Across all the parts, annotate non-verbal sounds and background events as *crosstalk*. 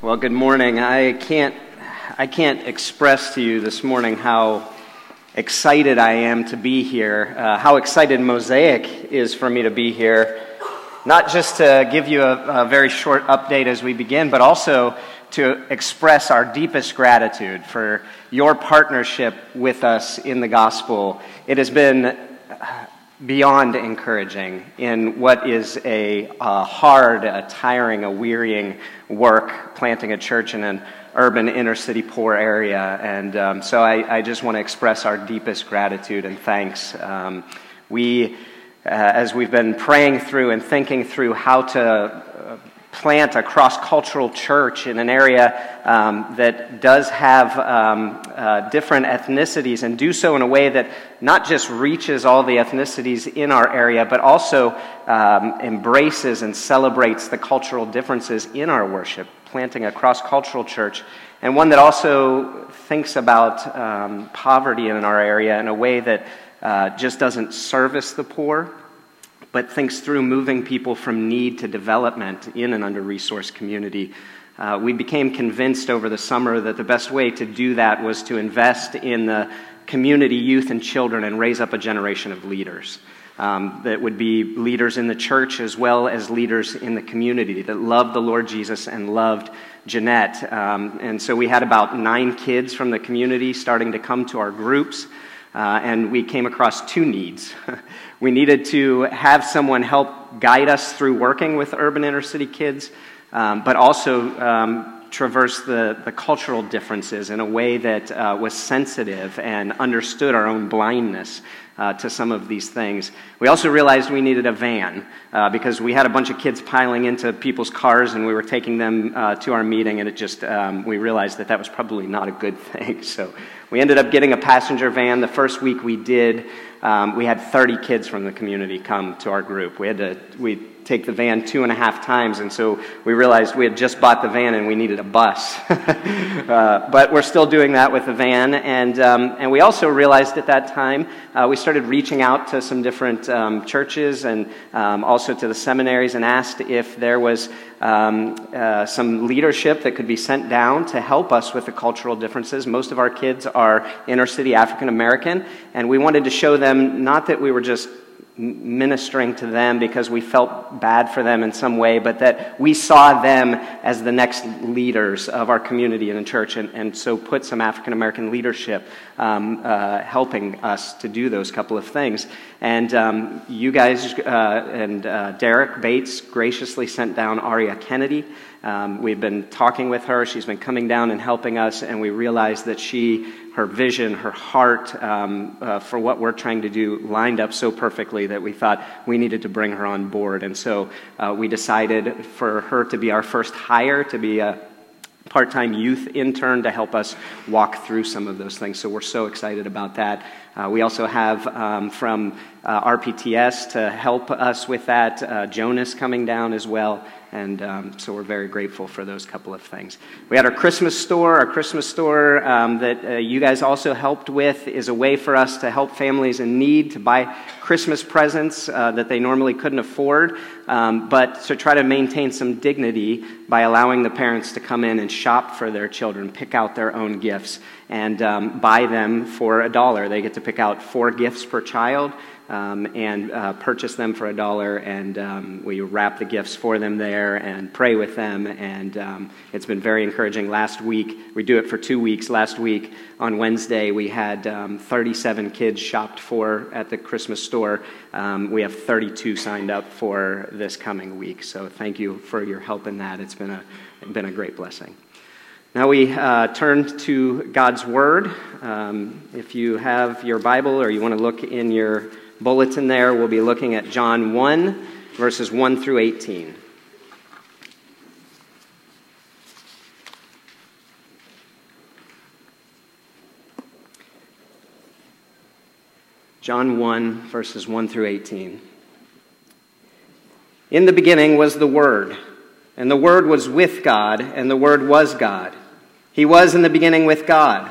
Well, good morning. I can't, I can't express to you this morning how excited I am to be here, uh, how excited Mosaic is for me to be here. Not just to give you a, a very short update as we begin, but also to express our deepest gratitude for your partnership with us in the gospel. It has been beyond encouraging in what is a, a, hard, a tiring, a wearying work planting a church in an urban inner city poor area. And um, so I, I, just want to express our deepest gratitude and thanks. Um, we, uh, as we've been praying through and thinking through how to plant a cross cultural church in an area um, that does have um, uh, different ethnicities and do so in a way that not just reaches all the ethnicities in our area, but also um, embraces and celebrates the cultural differences in our worship, planting a cross cultural church. And one that also thinks about um, poverty in our area in a way that uh, just doesn't service the poor, but thinks through moving people from need to development in an under resourced community. Uh, we became convinced over the summer that the best way to do that was to invest in the community, youth, and children and raise up a generation of leaders. Um, that would be leaders in the church as well as leaders in the community that loved the Lord Jesus and loved Jeannette. Um, and so we had about nine kids from the community starting to come to our groups. Uh, and we came across two needs. *laughs* we needed to have someone help guide us through working with urban inner city kids, um, but also um, traverse the, the cultural differences in a way that uh, was sensitive and understood our own blindness uh, to some of these things. We also realized we needed a van uh, because we had a bunch of kids piling into people's cars and we were taking them uh, to our meeting, and it just, um, we realized that that was probably not a good *laughs* thing. So we ended up getting a passenger van. The first week we did, um, we had 30 kids from the community come to our group. We had to we take the van two and a half times, and so we realized we had just bought the van and we needed a bus. *laughs* uh, but we're still doing that with the van, and um, and we also realized at that time uh, we started reaching out to some different um, churches and um, also to the seminaries and asked if there was um, uh, some leadership that could be sent down to help us with the cultural differences. Most of our kids are inner city African American, and we wanted to show them not that we were just ministering to them because we felt bad for them in some way, but that we saw them as the next leaders of our community in church, and, and so put some African American leadership um, uh, helping us to do those couple of things. And um, you guys uh, and uh, Derek Bates graciously sent down Aria Kennedy. Um, we've been talking with her. She's been coming down and helping us, and we realized that she her vision, her heart um, uh, for what we're trying to do lined up so perfectly that we thought we needed to bring her on board. And so uh, we decided for her to be our first hire, to be a part time youth intern to help us walk through some of those things. So we're so excited about that. Uh, we also have um, from uh, RPTS to help us with that, uh, Jonas coming down as well. And um, so we're very grateful for those couple of things. We had our Christmas store. Our Christmas store um, that uh, you guys also helped with is a way for us to help families in need to buy Christmas presents uh, that they normally couldn't afford, um, but to try to maintain some dignity by allowing the parents to come in and shop for their children, pick out their own gifts, and um, buy them for a dollar. They get to pick out four gifts per child um, and uh, purchase them for a dollar, and um, we wrap the gifts for them there and pray with them. And um, it's been very encouraging. Last week, we do it for two weeks. Last week, on Wednesday, we had um, 37 kids shopped for at the Christmas store. Um, we have 32 signed up for this coming week. So thank you for your help in that. It's been a, been a great blessing. Now we uh, turn to God's Word. Um, if you have your Bible or you want to look in your bulletin there, we'll be looking at John 1, verses 1 through 18. John 1, verses 1 through 18. In the beginning was the Word, and the Word was with God, and the Word was God. He was in the beginning with God.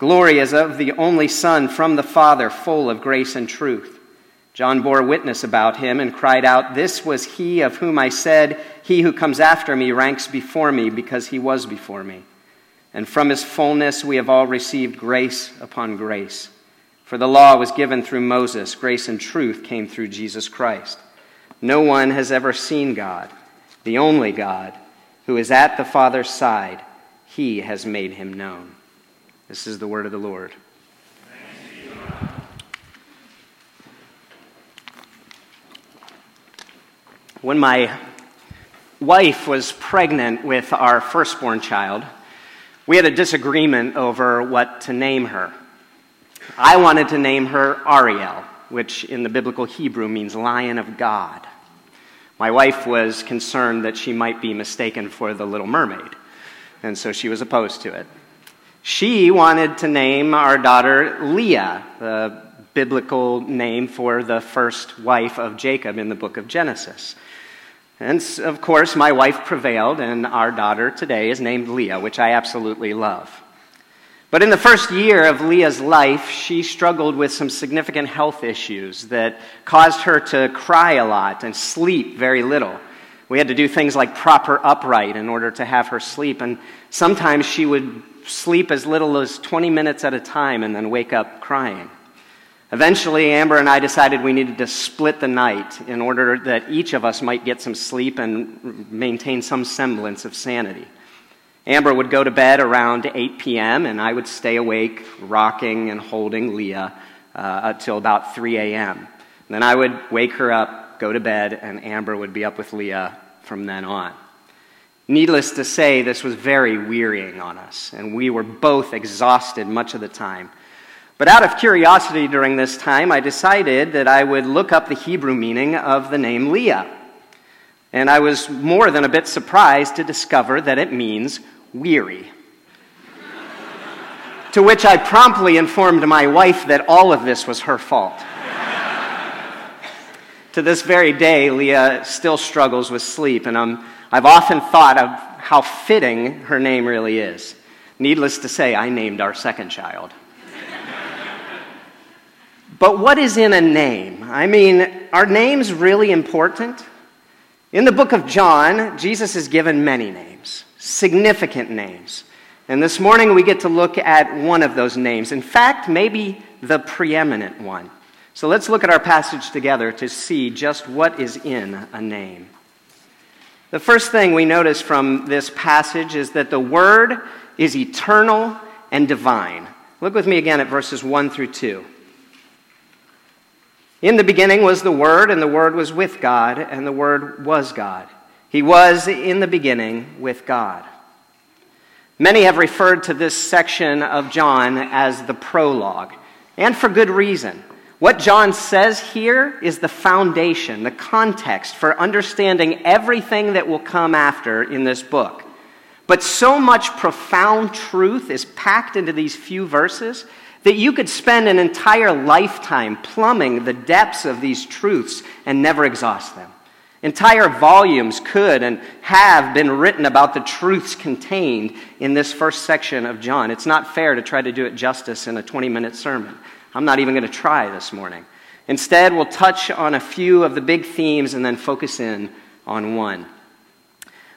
glory as of the only Son from the Father, full of grace and truth. John bore witness about him and cried out, This was he of whom I said, He who comes after me ranks before me, because he was before me. And from his fullness we have all received grace upon grace. For the law was given through Moses, grace and truth came through Jesus Christ. No one has ever seen God, the only God, who is at the Father's side. He has made him known. This is the word of the Lord. When my wife was pregnant with our firstborn child, we had a disagreement over what to name her. I wanted to name her Ariel, which in the biblical Hebrew means lion of God. My wife was concerned that she might be mistaken for the little mermaid, and so she was opposed to it. She wanted to name our daughter Leah, the biblical name for the first wife of Jacob in the book of Genesis. And of course, my wife prevailed, and our daughter today is named Leah, which I absolutely love. But in the first year of Leah's life, she struggled with some significant health issues that caused her to cry a lot and sleep very little. We had to do things like prop her upright in order to have her sleep, and sometimes she would sleep as little as 20 minutes at a time and then wake up crying. Eventually, Amber and I decided we needed to split the night in order that each of us might get some sleep and maintain some semblance of sanity. Amber would go to bed around 8 p.m., and I would stay awake, rocking and holding Leah uh, until about 3 a.m. Then I would wake her up, go to bed, and Amber would be up with Leah from then on. Needless to say, this was very wearying on us, and we were both exhausted much of the time. But out of curiosity during this time, I decided that I would look up the Hebrew meaning of the name Leah. And I was more than a bit surprised to discover that it means weary. *laughs* to which I promptly informed my wife that all of this was her fault. *laughs* to this very day, Leah still struggles with sleep, and I'm I've often thought of how fitting her name really is. Needless to say, I named our second child. but what is in a name? I mean, are names really important? In the book of John, Jesus is given many names, significant names. And this morning we get to look at one of those names. In fact, maybe the preeminent one. So let's look at our passage together to see just what is in a name. The first thing we notice from this passage is that the Word is eternal and divine. Look with me again at verses 1 through 2. In the beginning was the Word, and the Word was with God, and the Word was God. He was in the beginning with God. Many have referred to this section of John as the prologue, and for good reason. What John says here is the foundation, the context for understanding everything that will come after in this book. But so much profound truth is packed into these few verses that you could spend an entire lifetime plumbing the depths of these truths and never exhaust them. Entire volumes could and have been written about the truths contained in this first section of John. It's not fair to try to do it justice in a 20 minute sermon. I'm not even going to try this morning. Instead, we'll touch on a few of the big themes and then focus in on one.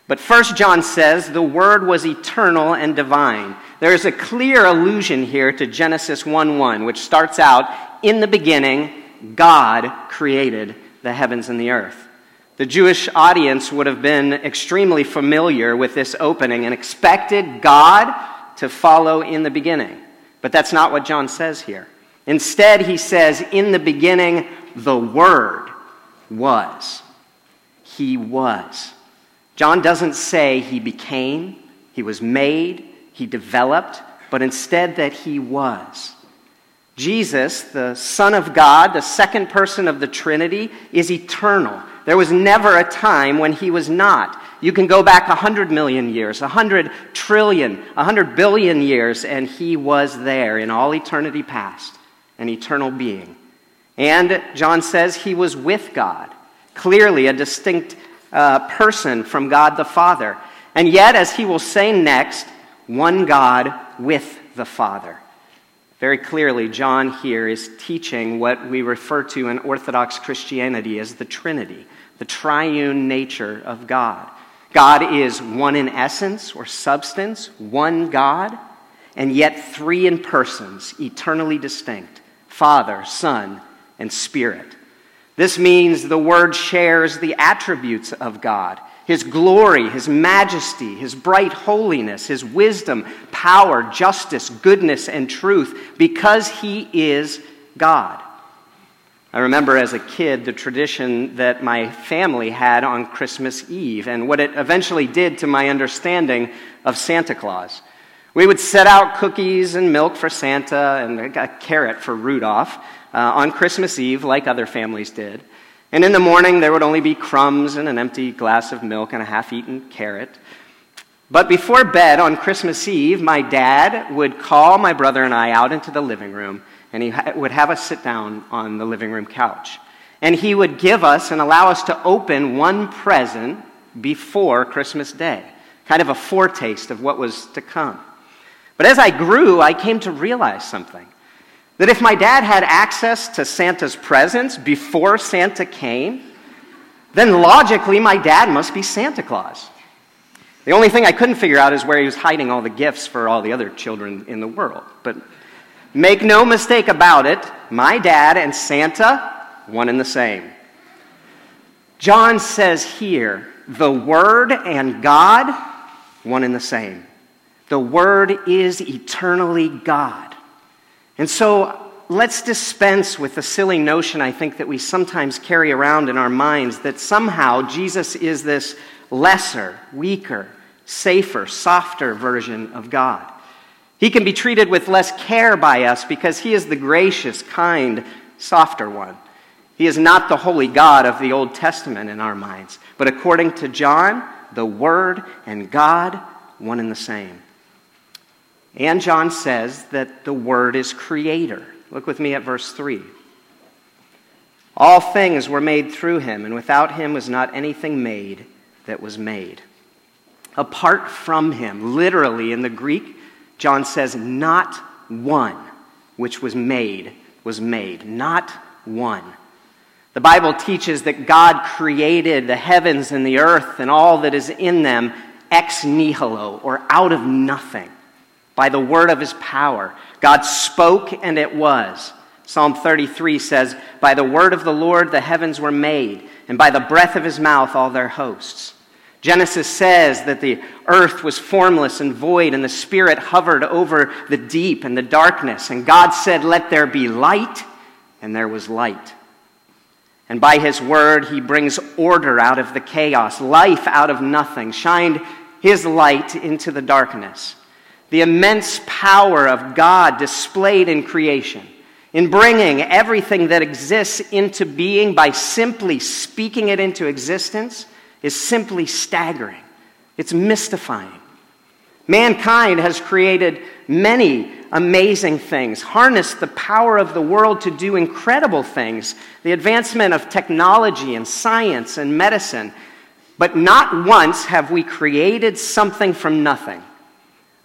But first, John says the Word was eternal and divine. There is a clear allusion here to Genesis 1 1, which starts out In the beginning, God created the heavens and the earth. The Jewish audience would have been extremely familiar with this opening and expected God to follow in the beginning. But that's not what John says here. Instead, he says, In the beginning, the Word was. He was. John doesn't say he became, he was made, he developed, but instead that he was. Jesus, the Son of God, the second person of the Trinity, is eternal. There was never a time when he was not. You can go back 100 million years, 100 trillion, 100 billion years, and he was there in all eternity past, an eternal being. And John says he was with God, clearly a distinct uh, person from God the Father. And yet, as he will say next, one God with the Father. Very clearly, John here is teaching what we refer to in Orthodox Christianity as the Trinity, the triune nature of God. God is one in essence or substance, one God, and yet three in persons, eternally distinct Father, Son, and Spirit. This means the Word shares the attributes of God his glory, his majesty, his bright holiness, his wisdom, power, justice, goodness, and truth, because he is God. I remember as a kid the tradition that my family had on Christmas Eve and what it eventually did to my understanding of Santa Claus. We would set out cookies and milk for Santa and a carrot for Rudolph uh, on Christmas Eve, like other families did. And in the morning, there would only be crumbs and an empty glass of milk and a half eaten carrot. But before bed on Christmas Eve, my dad would call my brother and I out into the living room, and he would have us sit down on the living room couch. And he would give us and allow us to open one present before Christmas Day, kind of a foretaste of what was to come. But as I grew, I came to realize something. That if my dad had access to Santa's presents before Santa came, then logically my dad must be Santa Claus. The only thing I couldn't figure out is where he was hiding all the gifts for all the other children in the world. But make no mistake about it, my dad and Santa, one and the same. John says here, the Word and God, one and the same. The Word is eternally God. And so let's dispense with the silly notion, I think, that we sometimes carry around in our minds that somehow Jesus is this lesser, weaker, safer, softer version of God. He can be treated with less care by us because he is the gracious, kind, softer one. He is not the holy God of the Old Testament in our minds, but according to John, the Word and God, one and the same. And John says that the Word is creator. Look with me at verse 3. All things were made through him, and without him was not anything made that was made. Apart from him, literally in the Greek, John says, not one which was made was made. Not one. The Bible teaches that God created the heavens and the earth and all that is in them ex nihilo, or out of nothing by the word of his power. God spoke, and it was. Psalm 33 says, By the word of the Lord the heavens were made, and by the breath of his mouth all their hosts. Genesis says that the earth was formless and void, and the Spirit hovered over the deep and the darkness. And God said, Let there be light, and there was light. And by his word, he brings order out of the chaos, life out of nothing, shined his light into the darkness the immense power of God displayed in creation, in bringing everything that exists into being by simply speaking it into existence, is simply staggering. It's mystifying. Mankind has created many amazing things, harnessed the power of the world to do incredible things, the advancement of technology and science and medicine. But not once have we created something from nothing.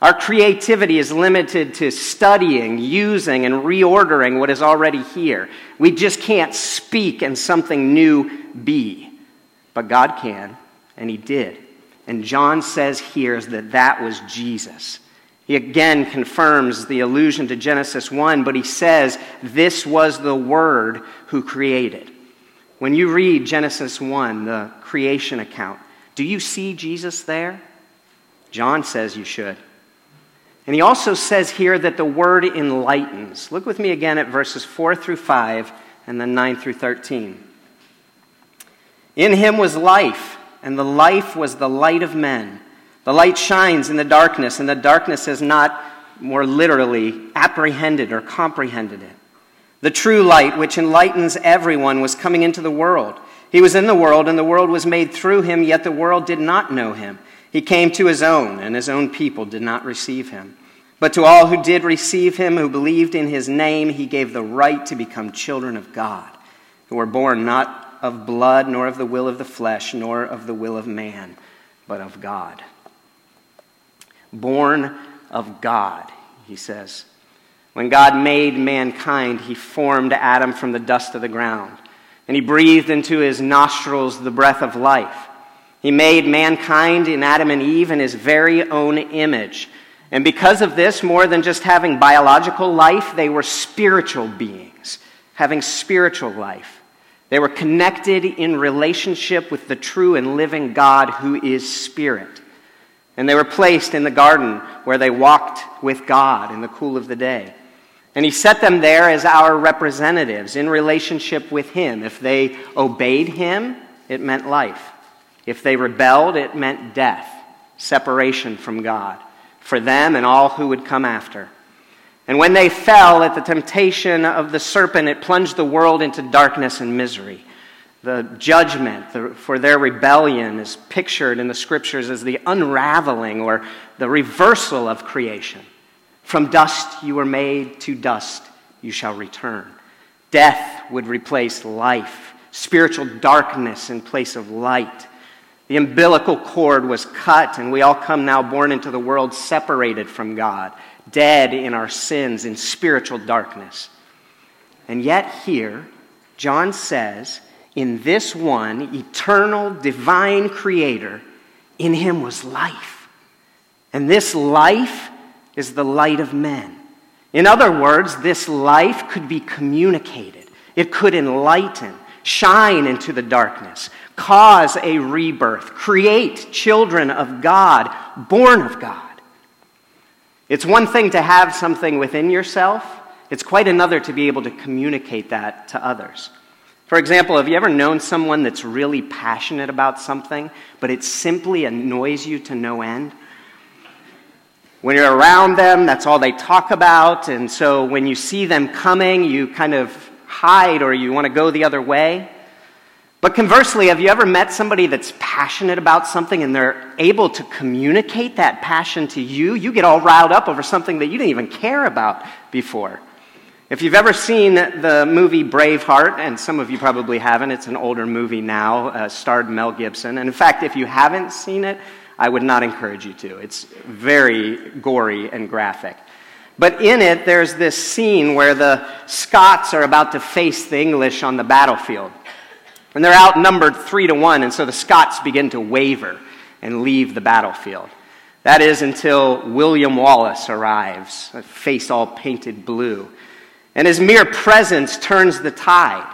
Our creativity is limited to studying, using, and reordering what is already here. We just can't speak and something new be. But God can, and He did. And John says here that that was Jesus. He again confirms the allusion to Genesis 1, but he says this was the Word who created. When you read Genesis 1, the creation account, do you see Jesus there? John says you should. And he also says here that the word enlightens. Look with me again at verses 4 through 5 and then 9 through 13. In him was life, and the life was the light of men. The light shines in the darkness, and the darkness has not, more literally, apprehended or comprehended it. The true light, which enlightens everyone, was coming into the world. He was in the world, and the world was made through him, yet the world did not know him. He came to his own, and his own people did not receive him. But to all who did receive him, who believed in his name, he gave the right to become children of God, who were born not of blood, nor of the will of the flesh, nor of the will of man, but of God. Born of God, he says. When God made mankind, he formed Adam from the dust of the ground, and he breathed into his nostrils the breath of life. He made mankind in Adam and Eve in his very own image. And because of this, more than just having biological life, they were spiritual beings, having spiritual life. They were connected in relationship with the true and living God who is spirit. And they were placed in the garden where they walked with God in the cool of the day. And he set them there as our representatives in relationship with him. If they obeyed him, it meant life. If they rebelled, it meant death, separation from God, for them and all who would come after. And when they fell at the temptation of the serpent, it plunged the world into darkness and misery. The judgment for their rebellion is pictured in the scriptures as the unraveling or the reversal of creation. From dust you were made, to dust you shall return. Death would replace life, spiritual darkness in place of light. The umbilical cord was cut, and we all come now born into the world separated from God, dead in our sins, in spiritual darkness. And yet, here, John says, in this one, eternal, divine creator, in him was life. And this life is the light of men. In other words, this life could be communicated, it could enlighten, shine into the darkness, cause a rebirth, create children of God, born of God. It's one thing to have something within yourself, it's quite another to be able to communicate that to others. For example, have you ever known someone that's really passionate about something, but it simply annoys you to no end? When you're around them, that's all they talk about, and so when you see them coming, you kind of hide or you want to go the other way. But conversely, have you ever met somebody that's passionate about something and they're able to communicate that passion to you? You get all riled up over something that you didn't even care about before. If you've ever seen the movie Braveheart, and some of you probably haven't, it's an older movie now, uh, starred Mel Gibson. And in fact, if you haven't seen it, I would not encourage you to. It's very gory and graphic. But in it, there's this scene where the Scots are about to face the English on the battlefield. And they're outnumbered three to one, and so the Scots begin to waver and leave the battlefield. That is until William Wallace arrives, a face all painted blue. And his mere presence turns the tide.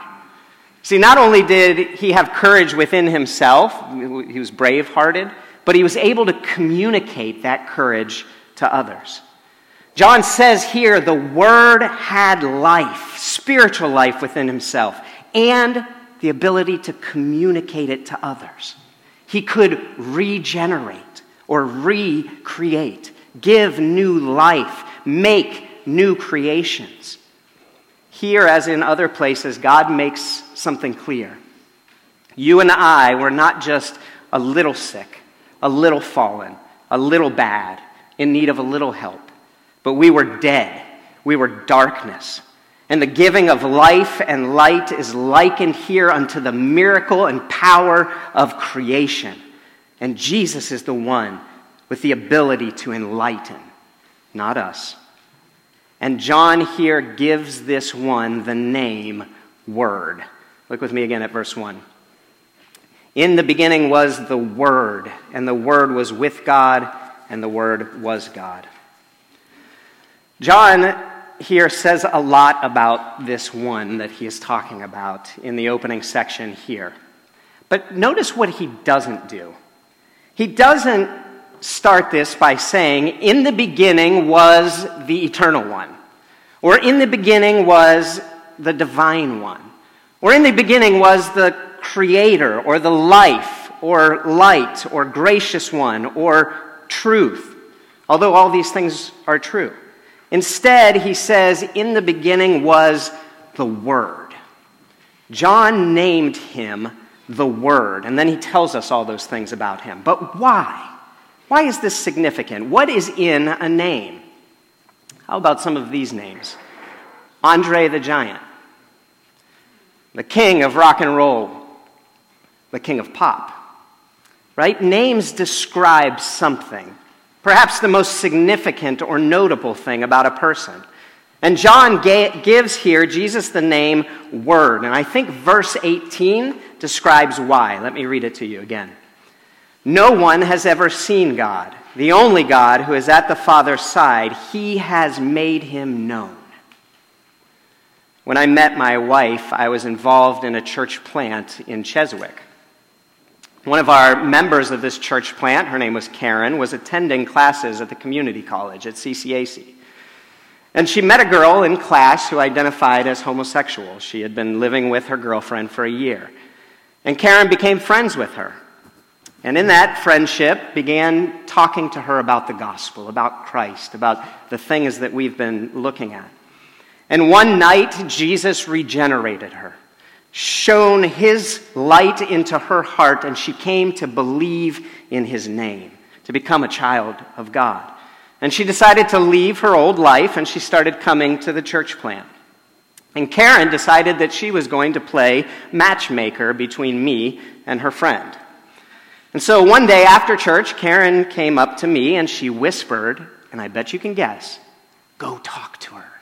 See, not only did he have courage within himself, he was brave hearted, but he was able to communicate that courage to others. John says here the Word had life, spiritual life within himself, and the ability to communicate it to others. He could regenerate or recreate, give new life, make new creations. Here, as in other places, God makes something clear. You and I were not just a little sick, a little fallen, a little bad, in need of a little help, but we were dead. We were darkness. And the giving of life and light is likened here unto the miracle and power of creation. And Jesus is the one with the ability to enlighten, not us. And John here gives this one the name Word. Look with me again at verse 1. In the beginning was the Word, and the Word was with God, and the Word was God. John here says a lot about this one that he is talking about in the opening section here. But notice what he doesn't do. He doesn't start this by saying, In the beginning was the eternal one, or in the beginning was the divine one, or in the beginning was the creator, or the life, or light, or gracious one, or truth, although all these things are true. Instead, he says, In the beginning was the Word. John named him the Word, and then he tells us all those things about him. But why? Why is this significant? What is in a name? How about some of these names? Andre the Giant, the king of rock and roll, the king of pop. Right? Names describe something, perhaps the most significant or notable thing about a person. And John gives here Jesus the name Word. And I think verse 18 describes why. Let me read it to you again. No one has ever seen God, the only God who is at the Father's side. He has made him known. When I met my wife, I was involved in a church plant in Cheswick. One of our members of this church plant, her name was Karen, was attending classes at the community college at CCAC. And she met a girl in class who identified as homosexual. She had been living with her girlfriend for a year. And Karen became friends with her. And in that friendship, began talking to her about the gospel, about Christ, about the things that we've been looking at. And one night, Jesus regenerated her, shone his light into her heart, and she came to believe in his name, to become a child of God. And she decided to leave her old life, and she started coming to the church plant. And Karen decided that she was going to play matchmaker between me and her friend. And so one day after church, Karen came up to me and she whispered, and I bet you can guess, go talk to her.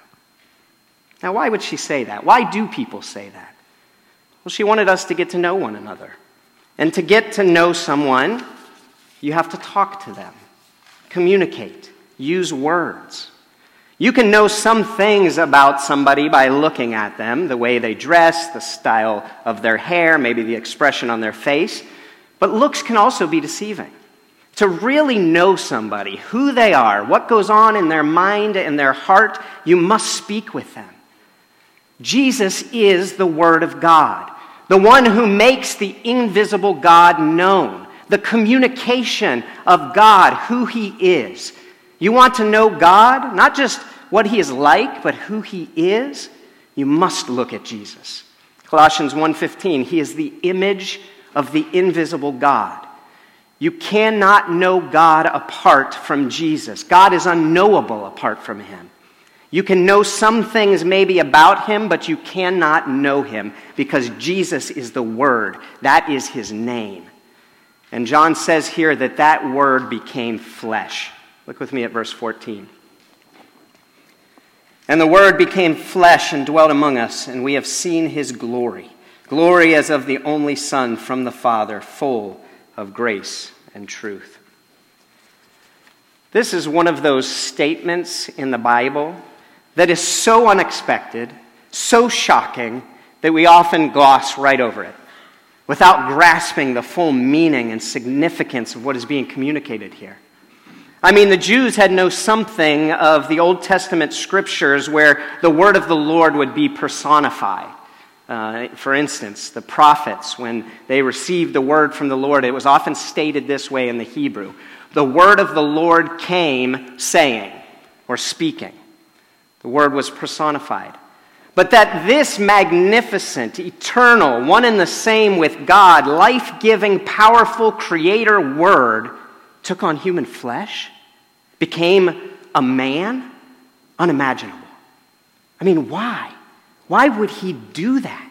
Now, why would she say that? Why do people say that? Well, she wanted us to get to know one another. And to get to know someone, you have to talk to them, communicate, use words. You can know some things about somebody by looking at them, the way they dress, the style of their hair, maybe the expression on their face. But looks can also be deceiving. To really know somebody, who they are, what goes on in their mind and their heart, you must speak with them. Jesus is the Word of God, the one who makes the invisible God known, the communication of God, who He is. You want to know God, not just what He is like, but who He is? You must look at Jesus. Colossians 1:15, He is the image of the invisible God. You cannot know God apart from Jesus. God is unknowable apart from him. You can know some things maybe about him, but you cannot know him because Jesus is the Word. That is his name. And John says here that that Word became flesh. Look with me at verse 14. And the Word became flesh and dwelt among us, and we have seen his glory glory as of the only Son from the Father, full of grace and truth. This is one of those statements in the Bible that is so unexpected, so shocking, that we often gloss right over it without grasping the full meaning and significance of what is being communicated here. I mean, the Jews had know something of the Old Testament scriptures where the word of the Lord would be personified. Uh, for instance, the prophets, when they received the word from the Lord, it was often stated this way in the Hebrew The word of the Lord came saying or speaking. The word was personified. But that this magnificent, eternal, one and the same with God, life giving, powerful creator word took on human flesh, became a man, unimaginable. I mean, why? Why would he do that?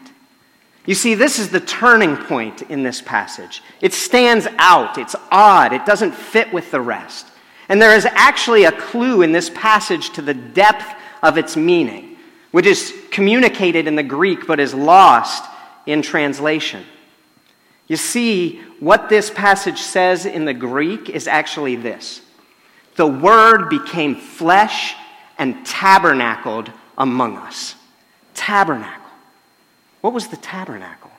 You see, this is the turning point in this passage. It stands out, it's odd, it doesn't fit with the rest. And there is actually a clue in this passage to the depth of its meaning, which is communicated in the Greek but is lost in translation. You see, what this passage says in the Greek is actually this the Word became flesh and tabernacled among us tabernacle. What was the tabernacle?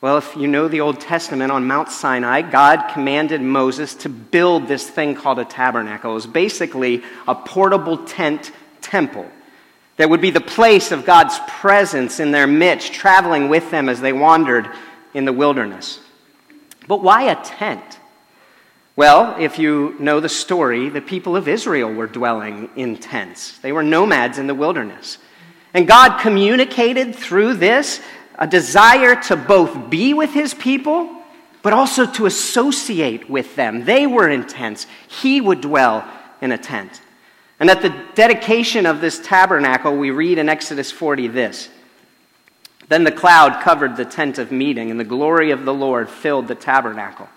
Well, if you know the Old Testament, on Mount Sinai, God commanded Moses to build this thing called a tabernacle. It was basically a portable tent temple that would be the place of God's presence in their midst, traveling with them as they wandered in the wilderness. But why a tent? Well, if you know the story, the people of Israel were dwelling in tents. They were nomads in the wilderness. And God communicated through this a desire to both be with his people, but also to associate with them. They were in tents. He would dwell in a tent. And at the dedication of this tabernacle, we read in Exodus 40 this Then the cloud covered the tent of meeting, and the glory of the Lord filled the tabernacle.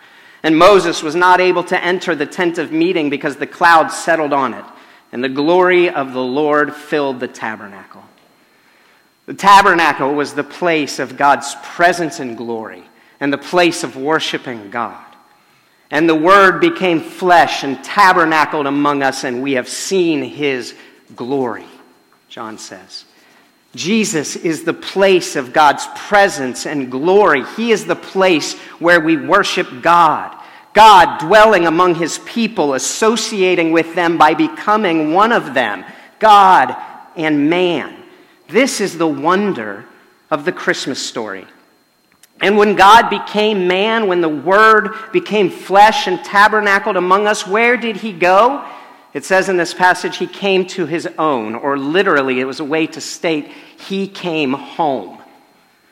And Moses was not able to enter the tent of meeting because the cloud settled on it, and the glory of the Lord filled the tabernacle. The tabernacle was the place of God's presence and glory, and the place of worshiping God. And the Word became flesh and tabernacled among us, and we have seen His glory, John says. Jesus is the place of God's presence and glory. He is the place where we worship God. God dwelling among His people, associating with them by becoming one of them, God and man. This is the wonder of the Christmas story. And when God became man, when the Word became flesh and tabernacled among us, where did he go? It says in this passage, he came to his own, or literally, it was a way to state he came home.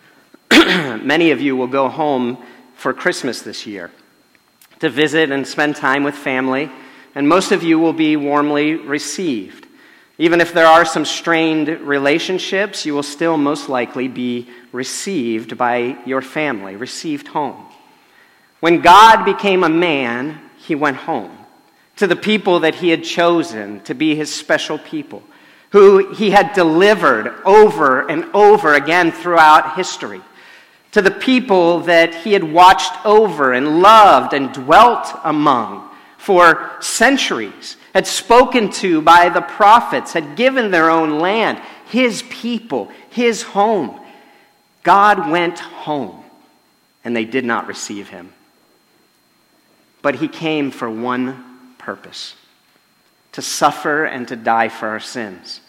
*clears throat* Many of you will go home for Christmas this year to visit and spend time with family, and most of you will be warmly received. Even if there are some strained relationships, you will still most likely be received by your family, received home. When God became a man, he went home to the people that he had chosen to be his special people, who he had delivered over and over again throughout history, to the people that he had watched over and loved and dwelt among for centuries had spoken to by the prophets, had given their own land, his people, his home. God went home, and they did not receive him. But he came for one purpose to suffer and to die for our sins,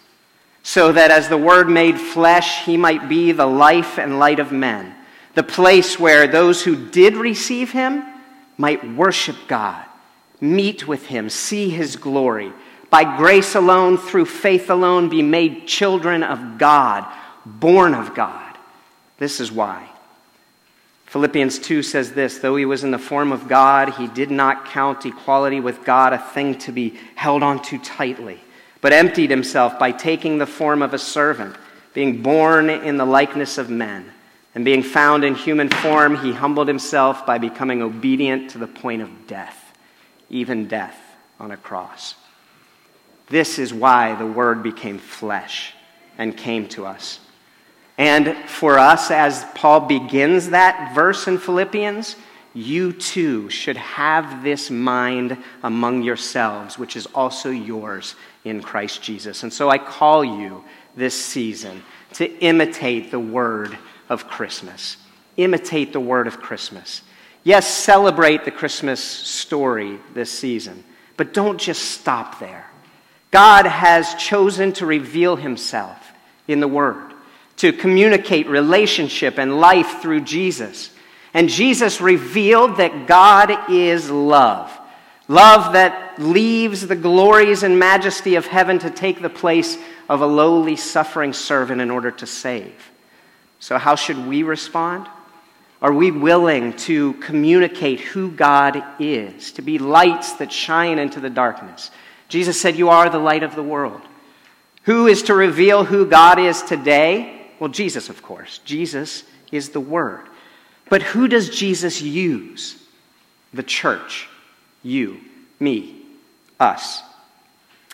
so that as the Word made flesh, he might be the life and light of men, the place where those who did receive him might worship God meet with him, see his glory. By grace alone, through faith alone, be made children of God, born of God. This is why. Philippians 2 says this Though he was in the form of God, he did not count equality with God a thing to be held on too tightly, but emptied himself by taking the form of a servant, being born in the likeness of men. And being found in human form, he humbled himself by becoming obedient to the point of death even death on a cross. This is why the Word became flesh and came to us. And for us, as Paul begins that verse in Philippians, you too should have this mind among yourselves, which is also yours in Christ Jesus. And so I call you this season to imitate the word of Christmas. Imitate the word of Christmas. Yes, celebrate the Christmas story this season, but don't just stop there. God has chosen to reveal himself in the Word, to communicate relationship and life through Jesus. And Jesus revealed that God is love. Love that leaves the glories and majesty of heaven to take the place of a lowly, suffering servant in order to save. So, how should we respond? Are we willing to communicate who God is, to be lights that shine into the darkness? Jesus said, You are the light of the world. Who is to reveal who God is today? Well, Jesus, of course. Jesus is the Word. But who does Jesus use? The church. You, me, us.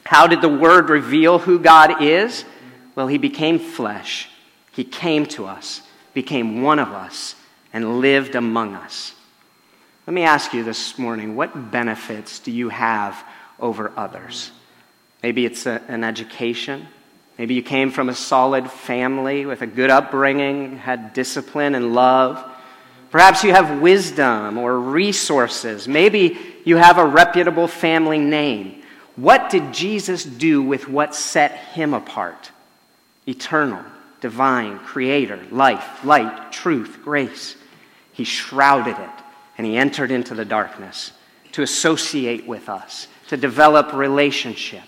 How did the Word reveal who God is? Well, He became flesh. He came to us, became one of us and lived among us. Let me ask you this morning what benefits do you have over others? Maybe it's a, an education. Maybe you came from a solid family with a good upbringing, had discipline and love. Perhaps you have wisdom or resources. Maybe you have a reputable family name. What did Jesus do with what set him apart? Eternal, divine, creator, life, light, truth, grace. He shrouded it and he entered into the darkness to associate with us, to develop relationship.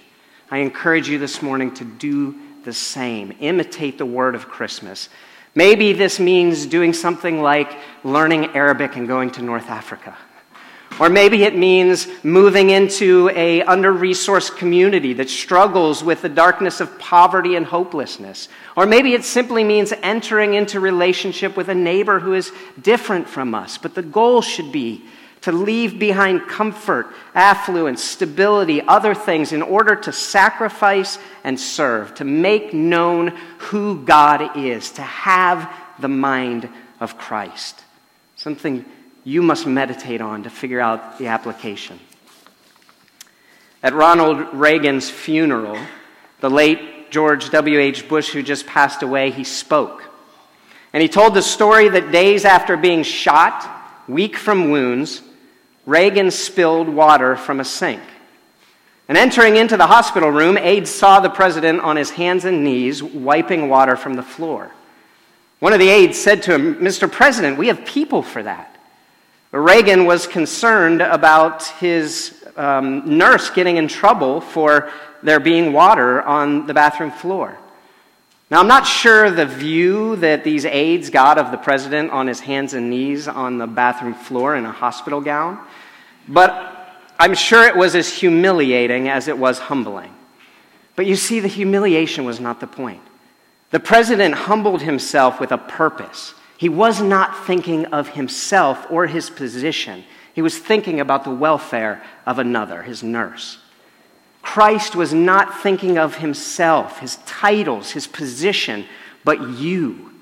I encourage you this morning to do the same. Imitate the word of Christmas. Maybe this means doing something like learning Arabic and going to North Africa. Or maybe it means moving into a under-resourced community that struggles with the darkness of poverty and hopelessness. Or maybe it simply means entering into relationship with a neighbor who is different from us. But the goal should be to leave behind comfort, affluence, stability, other things in order to sacrifice and serve, to make known who God is, to have the mind of Christ. Something you must meditate on to figure out the application. At Ronald Reagan's funeral, the late George W.H. Bush, who just passed away, he spoke. And he told the story that days after being shot, weak from wounds, Reagan spilled water from a sink. And entering into the hospital room, aides saw the president on his hands and knees wiping water from the floor. One of the aides said to him, Mr. President, we have people for that. Reagan was concerned about his um, nurse getting in trouble for there being water on the bathroom floor. Now, I'm not sure the view that these aides got of the president on his hands and knees on the bathroom floor in a hospital gown, but I'm sure it was as humiliating as it was humbling. But you see, the humiliation was not the point. The president humbled himself with a purpose. He was not thinking of himself or his position. He was thinking about the welfare of another, his nurse. Christ was not thinking of himself, his titles, his position, but you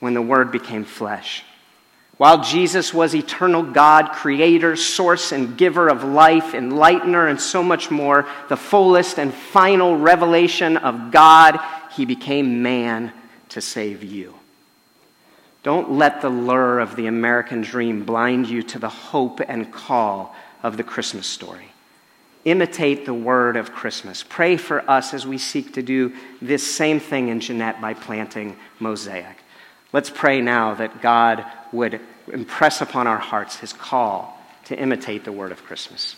when the Word became flesh. While Jesus was eternal God, creator, source, and giver of life, enlightener, and so much more, the fullest and final revelation of God, he became man to save you. Don't let the lure of the American dream blind you to the hope and call of the Christmas story. Imitate the word of Christmas. Pray for us as we seek to do this same thing in Jeannette by planting Mosaic. Let's pray now that God would impress upon our hearts his call to imitate the word of Christmas.